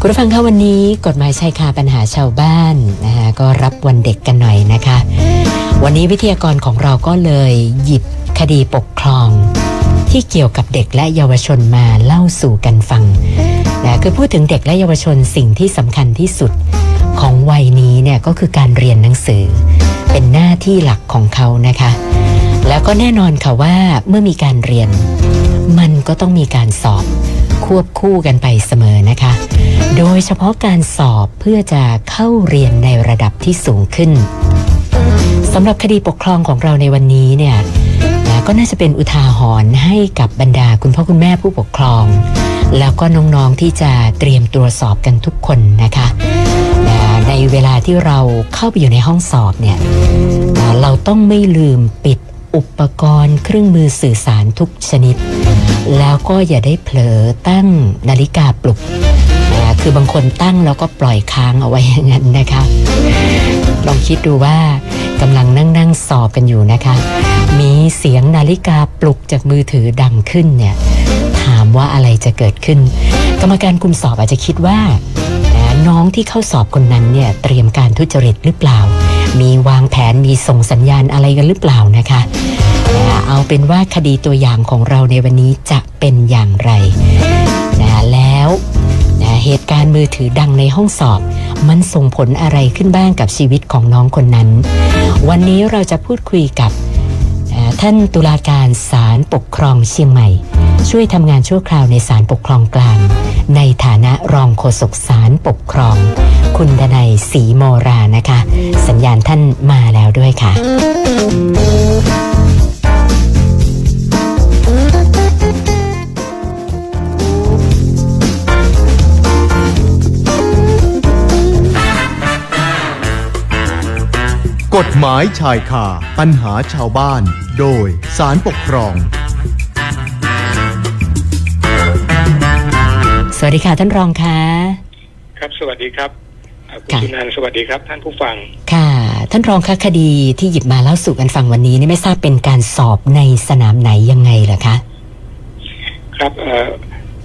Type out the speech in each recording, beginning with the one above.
คุณผู้ฟังคะวันนี้กฎหมายชายคาปัญหาชาวบ้านนะคะก็รับวันเด็กกันหน่อยนะคะ วันนี้วิทยากรของเราก็เลยหยิบคดีปกครอง ที่เกี่ยวกับเด็กและเยาวชนมาเล่าสู่กันฟังนะคือพูดถึงเด็กและเยาวชนสิ่งที่สำคัญที่สุดของวัยนี้เนี่ยก็คือการเรียนหนังสือ เป็นหน้าที่หลักของเขานะคะ แล้วก็แน่นอนค่ะว่าเมื่อมีการเรียน มันก็ต้องมีการสอบควบคู่กันไปเสมอนะคะ โดยเฉพาะการสอบเพื่อจะเข้าเรียนในระดับที่สูงขึ้นสำหรับคดีปกครองของเราในวันนี้เนี่ยก็น่าจะเป็นอุทาหรณ์ให้กับบรรดาคุณพ่อคุณแม่ผู้ปกครอง แล้วก็น้องๆที่จะเตรียมตรวจสอบกันทุกคนนะคะในเวลาที่เราเข้าไปอยู่ในห้องสอบเนี่ยเราต้องไม่ลืมปิดอุปกรณ์เครื่องมือสื่อสารทุกชนิด แล้วก็อย่าได้เผลอตั้งนาฬิกาปลุก คือบางคนตั้งแล้วก็ปล่อยค้างเอาไว้อย่างนั้นนะคะ ลองคิดดูว่ากำลังนั่งนั่งสอบกันอยู่นะคะ มีเสียงนาฬิกาปลุกจากมือถือดังขึ้นเนี่ย ถามว่าอะไรจะเกิดขึ้น กรรมการคุมสอบอาจจะคิดว่าน้องที่เข้าสอบคนนั้นเนี่ยเตรียมการทุจริตหรือเปล่า มีวางแผนมีส่งสัญญาณอะไรกันหรือเปล่านะคะเอาเป็นว่าคดีตัวอย่างของเราในวันนี้จะเป็นอย่างไรนะแล้ว เหตุการณ์มือถือดังในห้องสอบ มันส่งผลอะไรขึ้นบ้างกับชีวิตของน้องคนนั้น วันนี้เราจะพูดคุยกับท่านตุลาการศาลปกครองเชียงใหม่ ช่วยทำงานชั่วคราวในศาลปกครองกลาง ในฐานะรองโฆษกศาลปกครอง คุณดนัยศรีโมรานะคะ สัญญาณท่านมาแล้วด้วยค่ะ กฎหมายชายคาปัญหาชาวบ้าน โดยสารปกครอง สวัสดีค่ะท่านรองคะครับสวัสดีครับอ่าคุณค่ะสุนันท์สวัสดีครับท่านผู้ฟัง ค่ะ ท่านรองคะคดีที่หยิบมาเล่าสู่กันฟังวันนี้นี่ไม่ทราบเป็นการสอบในสนามไหนยังไงเหรอคะ ครับเอ่อ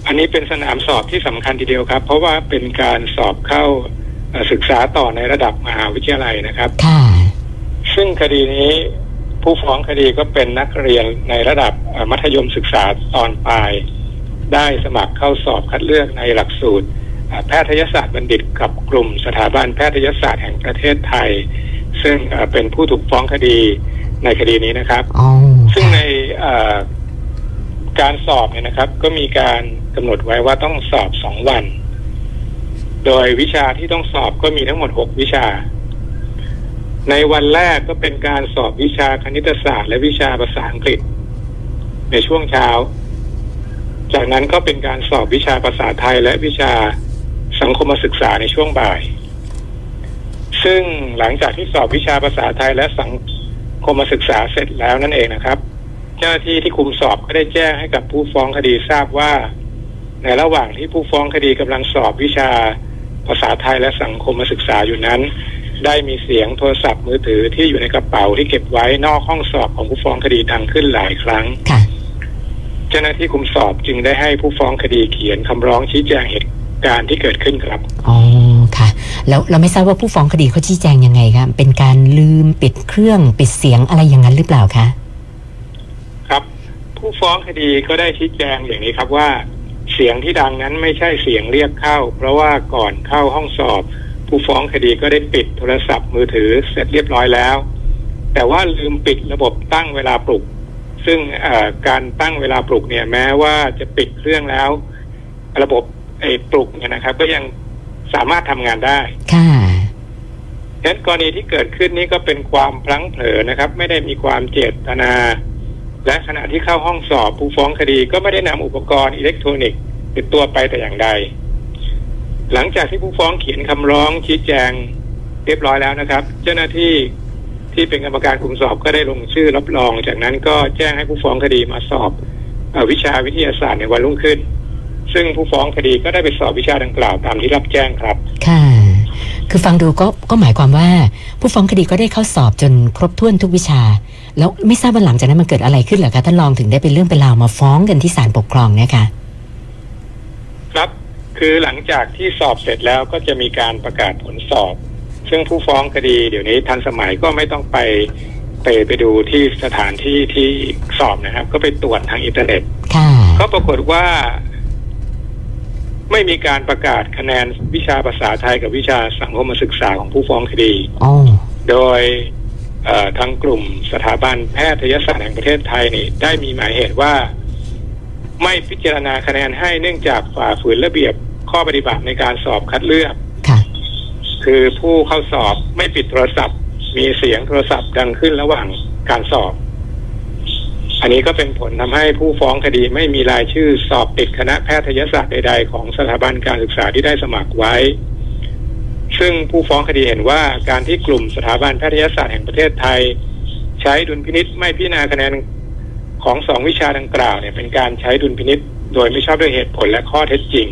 อันนี้เป็นสนามสอบที่สำคัญทีเดียวครับ เพราะว่าเป็นการสอบเข้าเอ่อศึกษาต่อในระดับมหาวิทยาลัยนะครับ ค่ะ ซึ่งคดีนี้ผู้ฟ้องคดีก็เป็นนักเรียนในระดับเอ่อมัธยมศึกษาตอนปลาย ได้สมัครเข้าสอบคัดเลือกในหลักสูตรเอ่อแพทยศาสตร์บัณฑิตกับกลุ่มสถาบันแพทยศาสตร์แห่งประเทศไทย ซึ่งเอ่อเป็นผู้ถูกฟ้องคดีในคดีนี้นะครับอ๋อซึ่งค่ะในเอ่อการสอบเนี่ยนะครับ ก็มีการกำหนดไว้ว่าต้องสอบสองวัน โดยวิชาที่ต้องสอบก็มีทั้งหมดหกวิชา ในวันแรกก็เป็นการสอบวิชาคณิตศาสตร์ และวิชาภาษาอังกฤษ ในช่วงเช้า จากนั้นก็เป็นการสอบวิชาภาษาไทยและวิชาสังคมศึกษาในช่วงบ่าย ซึ่งหลังจากที่สอบวิชาภาษาไทยและสังคมศึกษาเสร็จแล้วนั่นเองนะครับ เจ้าหน้าที่ที่คุมสอบก็ได้แจ้งให้กับผู้ฟ้องคดีทราบว่า ในระหว่างที่ผู้ฟ้องคดีกำลังสอบวิชาภาษาไทยและสังคมศึกษาอยู่นั้น ได้มีเสียงโทรศัพท์มือถือที่อยู่ในกระเป๋าที่เก็บไว้นอกห้องสอบของผู้ฟ้องคดีดังขึ้นหลายครั้งค่ะเจ้าหน้าที่คุมสอบจึงได้ให้ผู้ฟ้องคดีเขียนคำร้องชี้แจงเหตุการณ์ที่เกิดขึ้นครับอ๋อค่ะ แล้วเราไม่ทราบว่าผู้ฟ้องคดีเขาชี้แจงยังไงครับเป็นการลืมปิดเครื่องปิดเสียงอะไรอย่างนั้นหรือเปล่าคะครับ ผู้ฟ้องคดีก็ได้ชี้แจงอย่างนี้ครับว่า เสียงที่ดังนั้นไม่ใช่เสียงเรียกเข้า เพราะว่าก่อนเข้าห้องสอบ ผู้ฟ้องคดีก็ได้ปิดโทรศัพท์มือถือเสร็จเรียบร้อยแล้ว แต่ว่าลืมปิดระบบตั้งเวลาปลุก ซึ่งเอ่อการตั้งเวลาปลุกเนี่ยแม้ว่าจะปิดเครื่องแล้ว ระบบไอ้ปลุกเนี่ยนะครับ ก็ยังสามารถทำงานได้ค่ะฉะนั้นกรณีที่เกิดขึ้นนี้ก็เป็นความพลั้งเผลอนะครับ ไม่ได้มีความเจตนา และขณะที่เข้าห้องสอบผู้ฟ้องคดีก็ไม่ได้นำอุปกรณ์อิเล็กทรอนิกส์ติดตัวไปแต่อย่างใด หลังจากที่ผู้ฟ้องเขียนคำร้องชี้แจงเรียบร้อยแล้วนะครับ เจ้าหน้าที่ที่เป็นกรรมการคุมสอบก็ได้ลงชื่อรับรอง จากนั้นก็แจ้งให้ผู้ฟ้องคดีมาสอบอวิชาวิทยาศาสตร์ในวันรุ่งขึ้น ซึ่งผู้ฟ้องคดีก็ได้ไปสอบวิชาดังกล่าวตามที่รับแจ้งครับ ค่ะ คือฟังดูก็ก็หมายความว่า ผู้ฟ้องคดีก็ได้เข้าสอบจนครบถ้วนทุกวิชา แล้วไม่ทราบว่าหลังจากนั้นมันเกิดอะไรขึ้นเหรอคะท่านรองถึงได้เป็นเรื่องเป็นราวมาฟ้องกันที่ศาลปกครองเนะคะครับ คือหลังจากที่สอบเสร็จแล้วก็จะมีการประกาศผลสอบ ซึ่งผู้ฟ้องคดีเดี๋ยวนี้ทันสมัยก็ไม่ต้องไปไปไปดูที่สถานที่ที่สอบนะครับ ก็ไปตรวจทางอินเทอร์เน็ตค่ะก็ปรากฏว่า ไม่มีการประกาศคะแนนวิชาภาษาไทยกับวิชาสังคมศึกษาของผู้ฟ้องคดีโอ้โดยเอ่อทางกลุ่มสถาบันแพทยศาสตร์แห่งประเทศไทยนี่ ได้มีหมายเหตุว่า ไม่พิจารณาคะแนนให้เนื่องจากฝ่าฝืนระเบียบข้อปฏิบัติในการสอบคัดเลือก ค่ะ คือผู้เข้าสอบไม่ปิดโทรศัพท์ มีเสียงโทรศัพท์ดังขึ้นระหว่างการสอบ อันนี้ก็เป็นผลทำให้ผู้ฟ้องคดีไม่มีรายชื่อสอบติดคณะแพทยศาสตร์ใดๆ ของสถาบันการศึกษาที่ได้สมัครไว้ ซึ่งผู้ฟ้องคดีเห็นว่าการที่กลุ่มสถาบันแพทยศาสตร์แห่งประเทศไทย ใช้ดุลพินิจไม่พิจารณาคะแนน ของสองวิชาดังกล่าวเนี่ยเป็นการใช้ดุลพินิจโดยไม่ชอบด้วยเหตุผลและข้อเท็จจริง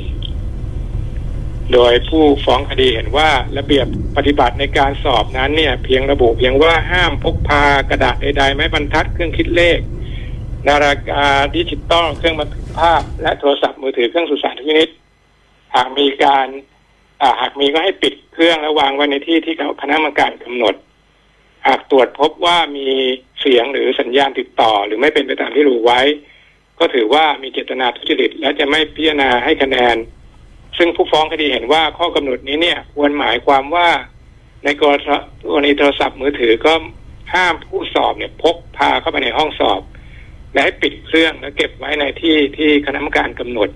โดยผู้ฟ้องคดีเห็นว่าระเบียบปฏิบัติในการสอบนั้นเนี่ย เพียงระบุเพียงว่าห้ามพกพากระดาษใดๆไม้บรรทัดเครื่องคิดเลข นาฬิกาดิจิตอลเครื่องบันทึกภาพ และโทรศัพท์มือถือเครื่องสื่อสารทุกชนิดหากมีการหากมีก็ให้ปิดเครื่องและวางไว้ในที่ที่คณะกรรมการกำหนด หากตรวจพบว่ามีเสียงหรือสัญญาณติดต่อ หรือไม่เป็นไปตามที่รู้ไว้ ก็ถือว่ามีเจตนาทุจริต และจะไม่พิจารณาให้คะแนน ซึ่งผู้ฟ้องคดีเห็นว่าข้อกำหนดนี้เนี่ย ควรหมายความว่าในกรณีโทรศัพท์มือถือก็ห้ามผู้สอบเนี่ยพกพาเข้าไปในห้องสอบ และให้ปิดเครื่องและเก็บไว้ในที่ที่คณะกรรมการกำหนด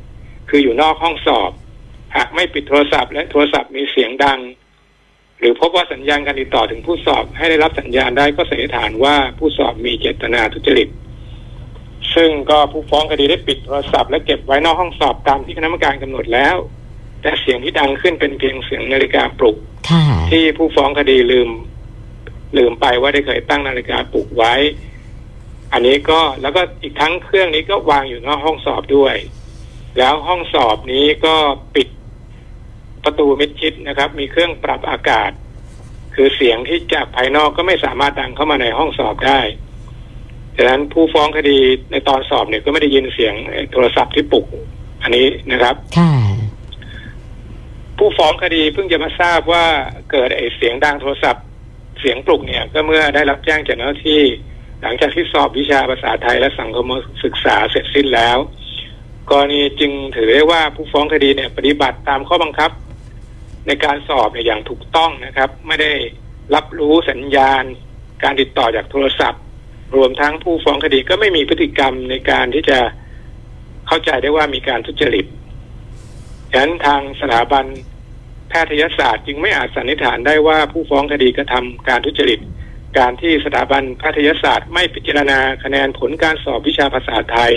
คืออยู่นอกห้องสอบ หากไม่ปิดโทรศัพท์ และโทรศัพท์มีเสียงดัง หรือพบว่าสัญญาณการติดต่อถึงผู้สอบให้ได้รับสัญญาณได้ก็สันนิษฐานว่าผู้สอบมีเจตนาทุจริต ซึ่งก็ผู้ฟ้องคดีได้ปิดโทรศัพท์และเก็บไว้นอกห้องสอบตามที่คณะกรรมการกำหนดแล้ว แต่เสียงที่ดังขึ้นเป็นเพียงเสียงนาฬิกาปลุกที่ผู้ฟ้องคดีลืม ลืมไปว่าได้เคยตั้งนาฬิกาปลุกไว้ อันนี้ก็แล้วก็อีกทั้งเครื่องนี้ก็วางอยู่นอกห้องสอบด้วย แล้วห้องสอบนี้ก็ปิด ประตูมิดชิดนะครับ มีเครื่องปรับอากาศ คือเสียงที่จากภายนอกก็ไม่สามารถดังเข้ามาในห้องสอบได้ดังนั้นผู้ฟ้องคดีในตอนสอบเนี่ยก็ไม่ได้ยินเสียงโทรศัพท์ที่ปลุก อันนี้นะครับค่ะผู้ฟ้องคดีเพิ่งจะมาทราบว่าเกิดไอเสียงดังโทรศัพท์ เสียงปลุกเนี่ย ก็เมื่อได้รับแจ้งจากเจ้าหน้าที่ หลังจากที่สอบวิชาภาษาไทยและสังคมศึกษาเสร็จสิ้นแล้วกรณีจึงถือได้ว่าผู้ฟ้องคดีเนี่ย ปฏิบัติตามข้อบังคับ ในการสอบเนี่ยอย่างถูกต้องนะครับ ไม่ได้รับรู้สัญญาณ การติดต่อจากโทรศัพท์ รวมทั้งผู้ฟ้องคดีก็ไม่มีพฤติกรรมในการที่จะเข้าใจได้ว่ามีการทุจริตฉะนั้นทางสถาบันแพทยศาสตร์จึงไม่อาจสันนิษฐานได้ว่าผู้ฟ้องคดีกระทำการทุจริต การที่สถาบันแพทยศาสตร์ ไม่พิจารณาคะแนนผลการสอบวิชาภาษาไทย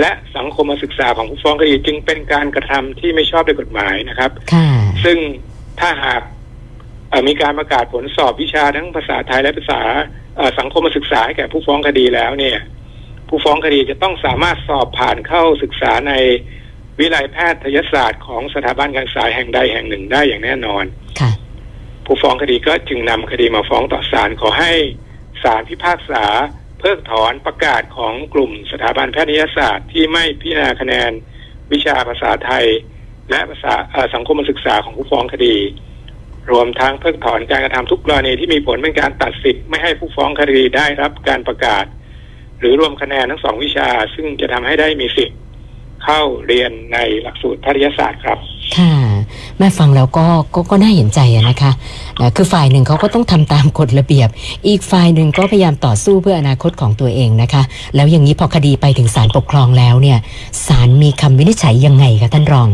และสังคมศึกษาของผู้ฟ้องคดีจึงเป็นการกระทำที่ไม่ชอบด้วยกฎหมายนะครับ ซึ่งถ้าหากเอ่อมีการประกาศผลสอบวิชาทั้งภาษาไทยและภาษาเอ่อสังคมศึกษาให้แก่ผู้ฟ้องคดีแล้วเนี่ย ผู้ฟ้องคดีจะต้องสามารถสอบผ่านเข้าศึกษาในวิไลยแพทยศาสตร์ของสถาบันการศึกษาแห่งใดแห่งหนึ่งได้อย่างแน่นอนค่ะผู้ฟ้องคดีก็จึงนำคดีมาฟ้องต่อศาลขอให้ศาลพิพากษา เพิกถอนประกาศของกลุ่มสถาบันแพทยศาสตร์ที่ไม่พิจารณาคะแนนวิชาภาษาไทย และภาษาสังคมศึกษาของผู้ฟ้องคดี รวมทั้งเพิกถอนการกระทำทุกกรณีที่มีผลเป็นการตัดสิทธิ์ไม่ให้ผู้ฟ้องคดีได้รับการประกาศ หรือรวมคะแนนทั้งสองวิชา ซึ่งจะทำให้ได้มีสิทธิ์เข้าเรียนในหลักสูตรแพทยศาสตร์ครับ ค่ะแม่ฟังแล้วก็ก็ก็น่าเห็นใจะนะคะเอ่อคือฝ่ายหนึ่งเขาก็ต้องทำตามกฎระเบียบ อีกฝ่ายหนึ่งก็พยายามต่อสู้เพื่ออนาคตของตัวเองนะคะ แล้วอย่างนี้พอคดีไปถึงศาลปกครองแล้วเนี่ยศาลมีคำวินิจฉัยยังไงคะท่านรอง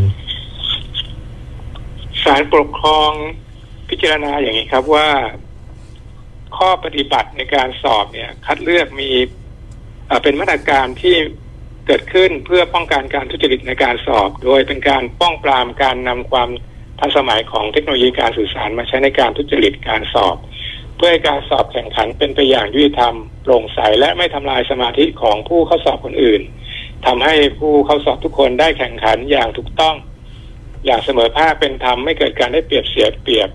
ศาลปกครองพิจารณาอย่างนี้ครับว่าข้อปฏิบัติในการสอบเนี่ย คัดเลือกมีเป็นมาตรการที่เกิดขึ้นเพื่อป้องกันการทุจริตในการสอบ โดยเป็นการป้องปรามการนำความทันสมัยของเทคโนโลยีการสื่อสารมาใช้ในการทุจริตการสอบ เพื่อให้การสอบแข่งขันเป็นไปอย่างยุติธรรมโปร่งใสและไม่ทำลายสมาธิของผู้เข้าสอบคนอื่นทำให้ผู้เข้าสอบทุกคนได้แข่งขันอย่างถูกต้อง อย่างเสมอภาคเป็นธรรมไม่เกิดการได้เปรียบเสียเปรียบ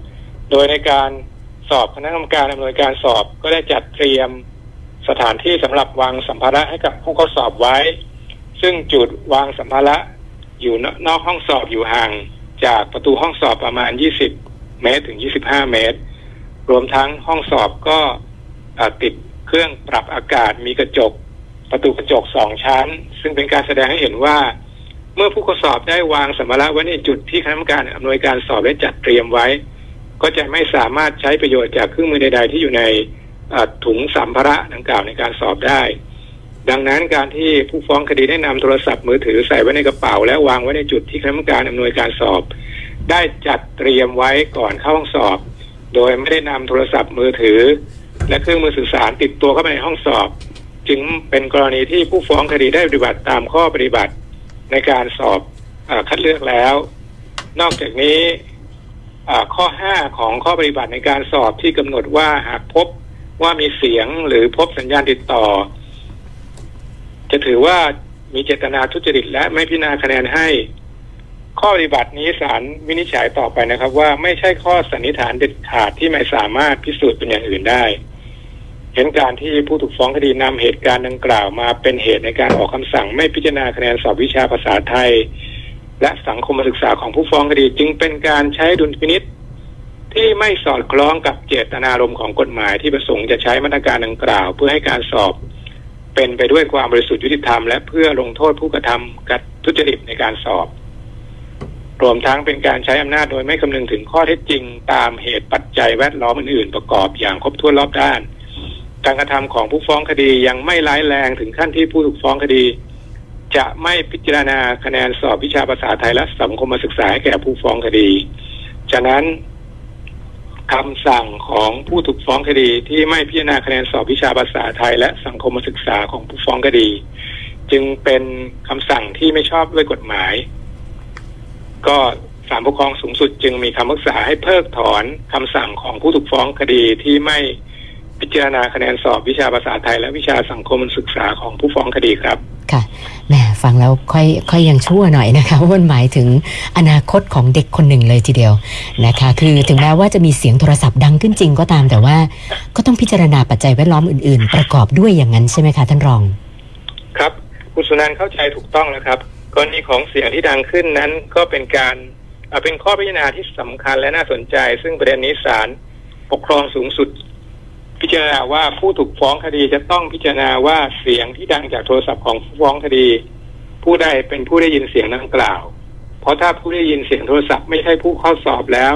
โดยในการสอบคณะกรรมการอำนวยการสอบก็ได้จัดเตรียมสถานที่สำหรับวางสัมภาระให้กับผู้เข้าสอบไว้ ซึ่งจุดวางสัมภาระอยู่นอกห้องสอบอยู่ห่าง จากประตูห้องสอบประมาณ 20 เมตรถึง 25 เมตร รวมทั้งห้องสอบก็ติดเครื่องปรับอากาศมีกระจก ประตูกระจกสองชั้น ซึ่งเป็นการแสดงให้เห็นว่า เมื่อผู้สอบได้วางสมรระไว้ในจุดที่คณะกรรมการอำนวยการสอบได้จัดเตรียมไว้ ก็จะไม่สามารถใช้ประโยชน์จากเครื่องมือใด ๆ ที่อยู่ในถุงสัมภาระดังกล่าวในการสอบได้ ดังนั้นการที่ผู้ฟ้องคดีได้นำโทรศัพท์มือถือใส่ไว้ในกระเป๋า และวางไว้ในจุดที่คณะกรรมการอำนวยการสอบ ได้จัดเตรียมไว้ก่อนเข้าห้องสอบ โดยไม่ได้นำโทรศัพท์มือถือ และเครื่องมือสื่อสารติดตัวเข้าไปในห้องสอบ จึงเป็นกรณีที่ผู้ฟ้องคดีได้ปฏิบัติตามข้อปฏิบัติ ในการสอบอคัดเลือกแล้ว นอกจากนี้ข้อห้าของข้อปฏิบัติในการสอบที่กำหนดว่าหากพบว่ามีเสียงหรือพบสัญญาณติดต่อ จะถือว่ามีเจตนาทุจริตและไม่พิจารณาคะแนนให้ ข้อปฏิบัตินี้ศาลวินิจฉัยต่อไปนะครับ ว่าไม่ใช่ข้อสันนิษฐานเด็ดขาดที่ไม่สามารถพิสูจน์เป็นอย่างอื่นได้ เห็นการที่ผู้ถูกฟ้องคดีนำเหตุการณ์ดังกล่าวมาเป็นเหตุในการออกคำสั่ง ไม่พิจารณาคะแนนสอบวิชาภาษาไทย และสังคมศึกษาของผู้ฟ้องคดี จึงเป็นการใช้ดุลพินิษที่ไม่สอดคล้องกับเจตนารมณ์ของกฎหมายที่ประสงค์จะใช้มาตรการดังกล่าว เพื่อให้การสอบเป็นไปด้วยความบริสุทธิ์ยุติธรรมและเพื่อลงโทษผู้กระทำกัดทุจริตในการสอบ รวมทั้งเป็นการใช้อำนาจโดยไม่คำนึงถึงข้อเท็จจริง ตามเหตุปัจจัยแวดล้อมอื่นๆประกอบอย่างครบถ้วนรอบด้าน การกระทำของผู้ฟ้องคดียังไม่ร้ายแรงถึงขั้นที่ผู้ถูกฟ้องคดี จะไม่พิจารณาคะแนนสอบวิชาภาษาไทยและสังคมศึกษาแก่ผู้ฟ้องคดี ฉะนั้นคำสั่งของผู้ถูกฟ้องคดีที่ไม่พิจารณาคะแนนสอบวิชาภาษาไทย และสังคมศึกษาของผู้ฟ้องคดี จึงเป็นคำสั่งที่ไม่ชอบด้วยกฎหมาย ก็ศาลปกครองสูงสุดจึงมีคำพิพากษาให้เพิกถอนคำสั่งของผู้ถูกฟ้องคดีที่ไม่ พิจารณาคะแนนสอบวิชาภาษาไทย และวิชาสังคมศึกษาของผู้ฟ้องคดีครับ ค่ะแหมฟังแล้วค่อยค่อยยังชั่วหน่อยนะคะว่ามันหมายถึงอนาคตของเด็กคนหนึ่งเลยทีเดียวนะคะ คือถึงแม้ว่าจะมีเสียงโทรศัพท์ดังขึ้นจริงก็ตามแต่ว่า ก็ต้องพิจารณาปัจจัยแวดล้อมอื่นๆ ประกอบด้วยอย่างนั้นใช่ไหมคะท่านรอง ครับคุณสุนันเข้าใจถูกต้องนะครับกรณีของเสียงที่ดังขึ้นนั้นก็เป็นการเป็นข้อพิจารณาที่สำคัญและน่าสนใจ ซึ่งประเด็นนี้ศาลปกครองสูงสุด พิจารณาว่าผู้ถูกฟ้องคดีจะต้องพิจารณาว่าเสียงที่ดังจากโทรศัพท์ของผู้ฟ้องคดี ผู้ใดเป็นผู้ได้ยินเสียงดังกล่าว เพราะถ้าผู้ได้ยินเสียงโทรศัพท์ไม่ใช่ผู้เข้าสอบแล้ว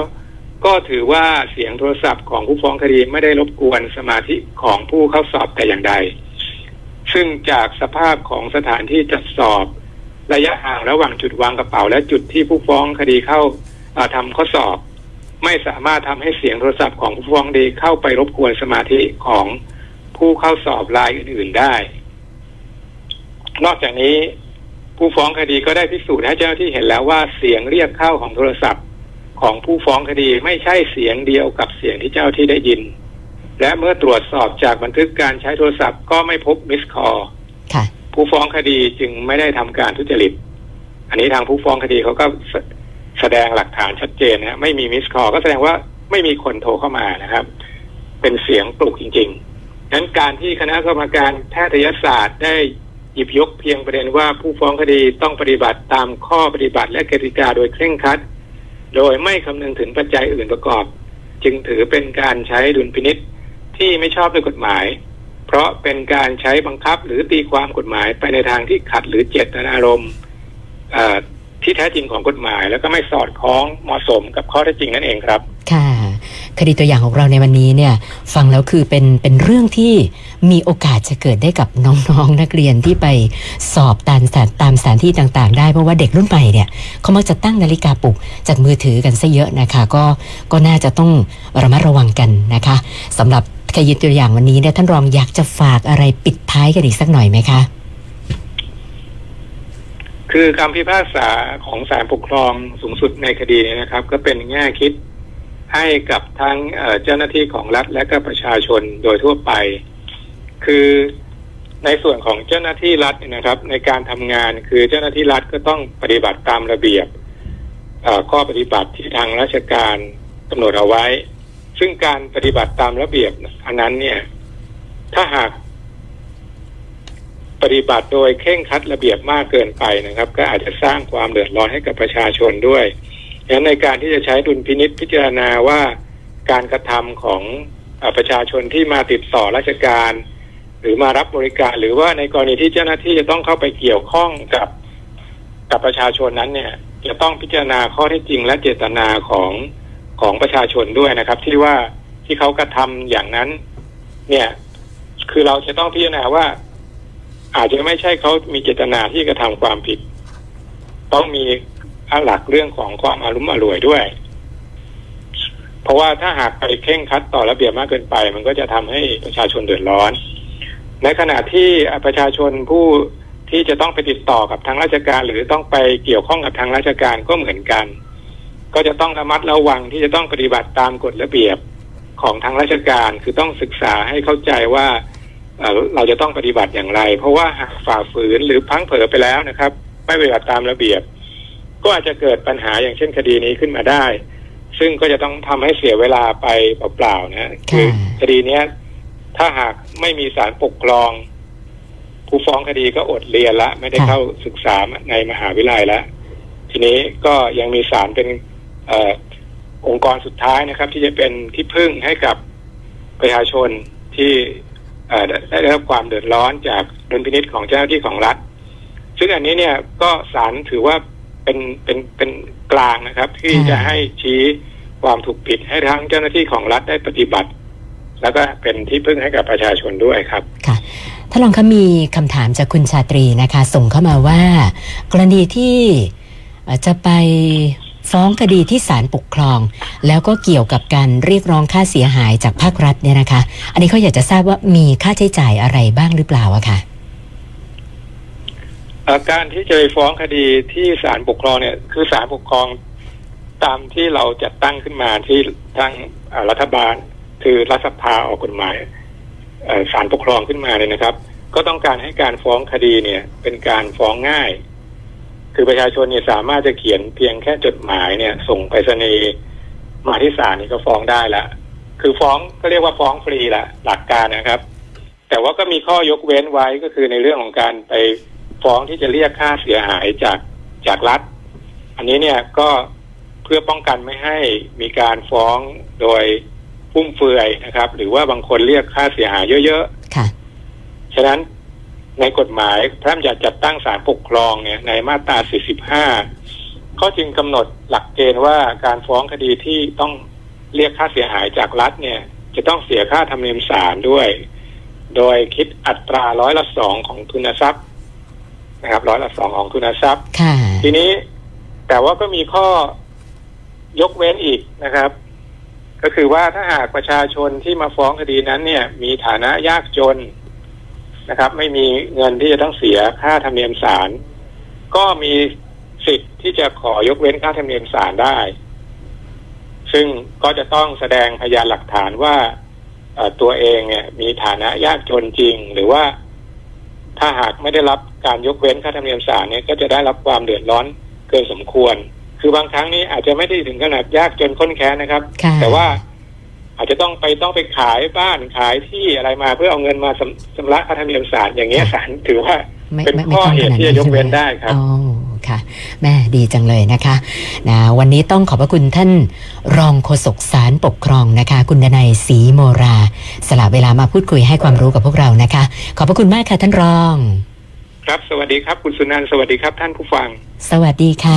ก็ถือว่าเสียงโทรศัพท์ของผู้ฟ้องคดีไม่ได้รบกวนสมาธิของผู้เข้าสอบแต่อย่างใด ซึ่งจากสภาพของสถานที่จัดสอบ ระยะห่างระหว่างจุดวางกระเป๋า และจุดที่ผู้ฟ้องคดีเข้าทำข้อสอบ ไม่สามารถทำให้เสียงโทรศัพท์ของผู้ฟ้องดีเข้าไปรบกวนสมาธิของผู้เข้าสอบรายอื่น ๆได้ นอกจากนี้ ผู้ฟ้องคดีก็ได้พิสูจน์ให้เจ้าหน้าที่เห็นแล้วว่าเสียงเรียกเข้าของโทรศัพท์ของผู้ฟ้องคดีไม่ใช่เสียงเดียวกับเสียงที่เจ้าที่ได้ยิน และเมื่อตรวจสอบจากบันทึกการใช้โทรศัพท์ก็ไม่พบมิสคอลผู้ฟ้องคดีจึงไม่ได้ทำการทุจริต อันนี้ทางผู้ฟ้องคดีเขาก็ แสดงหลักฐานชัดเจนนะไม่มีมิสคอก็แสดงว่าไม่มีคนโทรเข้ามานะครับ เป็นเสียงปลุกจริงๆนั้นการที่คณะกรรมการแพทยศาสตร์ได้หยิบยกเพียงประเด็นว่าผู้ฟ้องคดีต้องปฏิบัติตามข้อปฏิบัติและกติกาโดยเคร่งครัด โดยไม่คำนึงถึงปัจจัยอื่นประกอบ จึงถือเป็นการใช้ดุลพินิษที่ไม่ชอบด้วยกฎหมาย เพราะเป็นการใช้บังคับหรือตีความกฎหมายไปในทางที่ขัดหรือเจตนารมณ์ ที่แท้จริงของกฎหมาย แล้วก็ไม่สอดคล้องเหมาะสมกับข้อเท็จจริงนั่นเองครับ ค่ะ คดีตัวอย่างของเราในวันนี้เนี่ย ฟังแล้วคือเป็นเป็นเรื่องที่มีโอกาสจะเกิดได้กับน้องๆนนักเรียนที่ไปสอบตามสถานตามสถานที่ต่างๆ ได้เพราะว่าเด็กรุ่นใหม่เนี่ยเขามักจะตั้งนาฬิกาปลุกจากมือถือกันซะเยอะนะคะ ก็ก็น่าจะต้องระมัดระวังกันนะคะสำหรับคดีตัวอย่างวันนี้เนี่ยท่านรองอยากจะฝากอะไรปิดท้ายกันอีกสักหน่อยไหมคะ คือคำพิพากษาของศาลปกครองสูงสุดในคดีนี้นะครับ ก็เป็นแง่คิดให้กับทั้งเจ้าหน้าที่ของรัฐและก็ประชาชนโดยทั่วไป คือในส่วนของเจ้าหน้าที่รัฐนะครับ ในการทำงานคือเจ้าหน้าที่รัฐก็ต้องปฏิบัติตามระเบียบข้อปฏิบัติที่ทางราชการกำหนดเอาไว้ ซึ่งการปฏิบัติตามระเบียบอันนั้นเนี่ย ถ้าหาก ปฏิบัติโดยเคร่งคัดระเบียบมากเกินไปนะครับ ก็อาจจะสร้างความเดือดร้อนให้กับประชาชนด้วยดังนั้นในการที่จะใช้ดุลพินิษพิจารณาว่าการกระทำของประชาชนที่มาติดต่อราชการ หรือมารับบริการ หรือว่าในกรณีที่เจ้าหน้าที่จะต้องเข้าไปเกี่ยวข้องกับกับประชาชนนั้นเนี่ย จะต้องพิจารณาข้อเท็จจริงและเจตนาของของประชาชนด้วยนะครับ ที่ว่าที่เขากระทำอย่างนั้น เนี่ย คือเราจะต้องพิจารณาว่า อาจจะไม่ใช่เขามีเจตนาที่กระทำความผิด ต้องมีหลักเรื่องของความอารุมอร่วยด้วย เพราะว่าถ้าหากไปเข่งคัดต่อระเบียบมากเกินไป มันก็จะทำให้ประชาชนเดือดร้อน ในขณะที่ประชาชนผู้ที่จะต้องไปติดต่อกับทางราชการ หรือต้องไปเกี่ยวข้องกับทางราชการก็เหมือนกัน ก็จะต้องระมัดระวังที่จะต้องปฏิบัติตามกฎระเบียบของทางราชการ คือต้องศึกษาให้เข้าใจว่า เอ่อเราจะต้องปฏิบัติอย่างไร เพราะว่าหากฝ่าฝืนหรือพลังเผลอไปแล้วนะครับ ไม่ปฏิบัติตามระเบียบ ก็อาจจะเกิดปัญหาอย่างเช่นคดีนี้ขึ้นมาได้ ซึ่งก็จะต้องทำให้เสียเวลาไปเปล่าๆนะคือคดีเนี้ยถ้าหากไม่มีศาลปกครอง ผู้ฟ้องคดีก็อดเรียนละ ไม่ได้เข้าศึกษาในมหาวิทยาลัยแล้วทีนี้ก็ยังมีศาลเป็นเออองค์กรสุดท้ายนะครับ ที่จะเป็นที่พึ่งให้กับประชาชนที่เอ่อ ได้ได้รับความเดือดร้อนจากดุลพินิษของเจ้าหน้าที่ของรัฐ ซึ่งอันนี้เนี่ยก็ศาลถือว่าเป็นเป็นเป็นกลางนะครับ ที่จะให้ชี้ความถูกผิดให้ทั้งเจ้าหน้าที่ของรัฐได้ปฏิบัติ แล้วก็เป็นที่พึ่งให้กับประชาชนด้วยครับค่ะท่านรองคะมีคำถามจากคุณชาตรีนะคะ ส่งเข้ามาว่า กรณีที่จะไป ฟ้องคดีที่ศาลปกครอง แล้วก็เกี่ยวกับการเรียกร้องค่าเสียหายจากภาครัฐเนี่ยนะคะ อันนี้เขาอยากจะทราบว่ามีค่าใช้จ่ายอะไรบ้างหรือเปล่าอะค่ะเอ่อการที่จะไปฟ้องคดีที่ศาลปกครองเนี่ย คือศาลปกครองตามที่เราจัดตั้งขึ้นมาที่ทางรัฐบาล คือรัฐสภาออกกฎหมายศาลปกครองขึ้นมาเนี่ยนะครับ ก็ต้องการให้การฟ้องคดีเนี่ย เป็นการฟ้องง่าย คือประชาชนเนี่ยสามารถจะเขียนเพียงแค่จดหมายเนี่ย ส่งไปรษณีย์มาที่ศาลนี่ก็ฟ้องได้ละคือฟ้องก็เรียกว่าฟ้องฟรีละหลักการนะครับ แต่ว่าก็มีข้อยกเว้นไว้ก็คือในเรื่องของการไปฟ้องที่จะเรียกค่าเสียหายจากจากรัฐ อันนี้เนี่ยก็เพื่อป้องกันไม่ให้มีการฟ้องโดยฟุ่มเฟือยนะครับ หรือว่าบางคนเรียกค่าเสียหายเยอะค่ะๆฉะนั้น ในกฎหมายพระราชบัญญัติจัดตั้งศาลปกครองเนี่ยในมาตรา 45 ก็จึงกำหนดหลักเกณฑ์ว่าการฟ้องคดีที่ต้องเรียกค่าเสียหายจากรัฐเนี่ย จะต้องเสียค่าธรรมเนียมศาลด้วย โดยคิดอัตราร้อยละสองของทุนทรัพย์นะครับร้อยละสองของทุนทรัพย์ค่ะทีนี้แต่ว่าก็มีข้อยกเว้นอีกนะครับ ก็คือว่าถ้าหากประชาชนที่มาฟ้องคดีนั้นเนี่ย มีฐานะยากจน นะครับ ไม่มีเงินที่จะต้องเสียค่าธรรมเนียมศาลก็มีสิทธิ์ที่จะขอยกเว้นค่าธรรมเนียมศาลได้ ซึ่งก็จะต้องแสดงพยานหลักฐานว่าเอ่อตัวเองเนี่ยมีฐานะยากจนจริง หรือว่าถ้าหากไม่ได้รับการยกเว้นค่าธรรมเนียมศาลเนี่ยก็จะได้รับความเดือดร้อนเกินสมควร คือบางครั้งนี้อาจจะไม่ได้ถึงขนาดยากจนข้นแค้นนะครับค่ะแต่ว่า อาจจะต้องไปต้องไปขายบ้านขายที่อะไรมาเพื่อเอาเงินมาชำชำระค่าธรรมเนียมศาลอย่างเงี้ยศาลถือว่าไม่เป็นไม่ไม่ข้อต้องเหขตุนาดที่นั้จะนยกใช่ไหมเว้นได้ครับอ๋อค่ะแม่ดีจังเลยนะคะนะวันนี้ต้องขอบพระคุณท่านรองโฆษกสารปกครองนะคะ คุณดนัยศรีโมรา สละเวลามาพูดคุยให้ความรู้กับพวกเรานะคะ ขอบพระคุณมากค่ะท่านรอง ครับสวัสดีครับคุณสุนันท์สวัสดีครับท่านผู้ฟัง สวัสดีค่ะ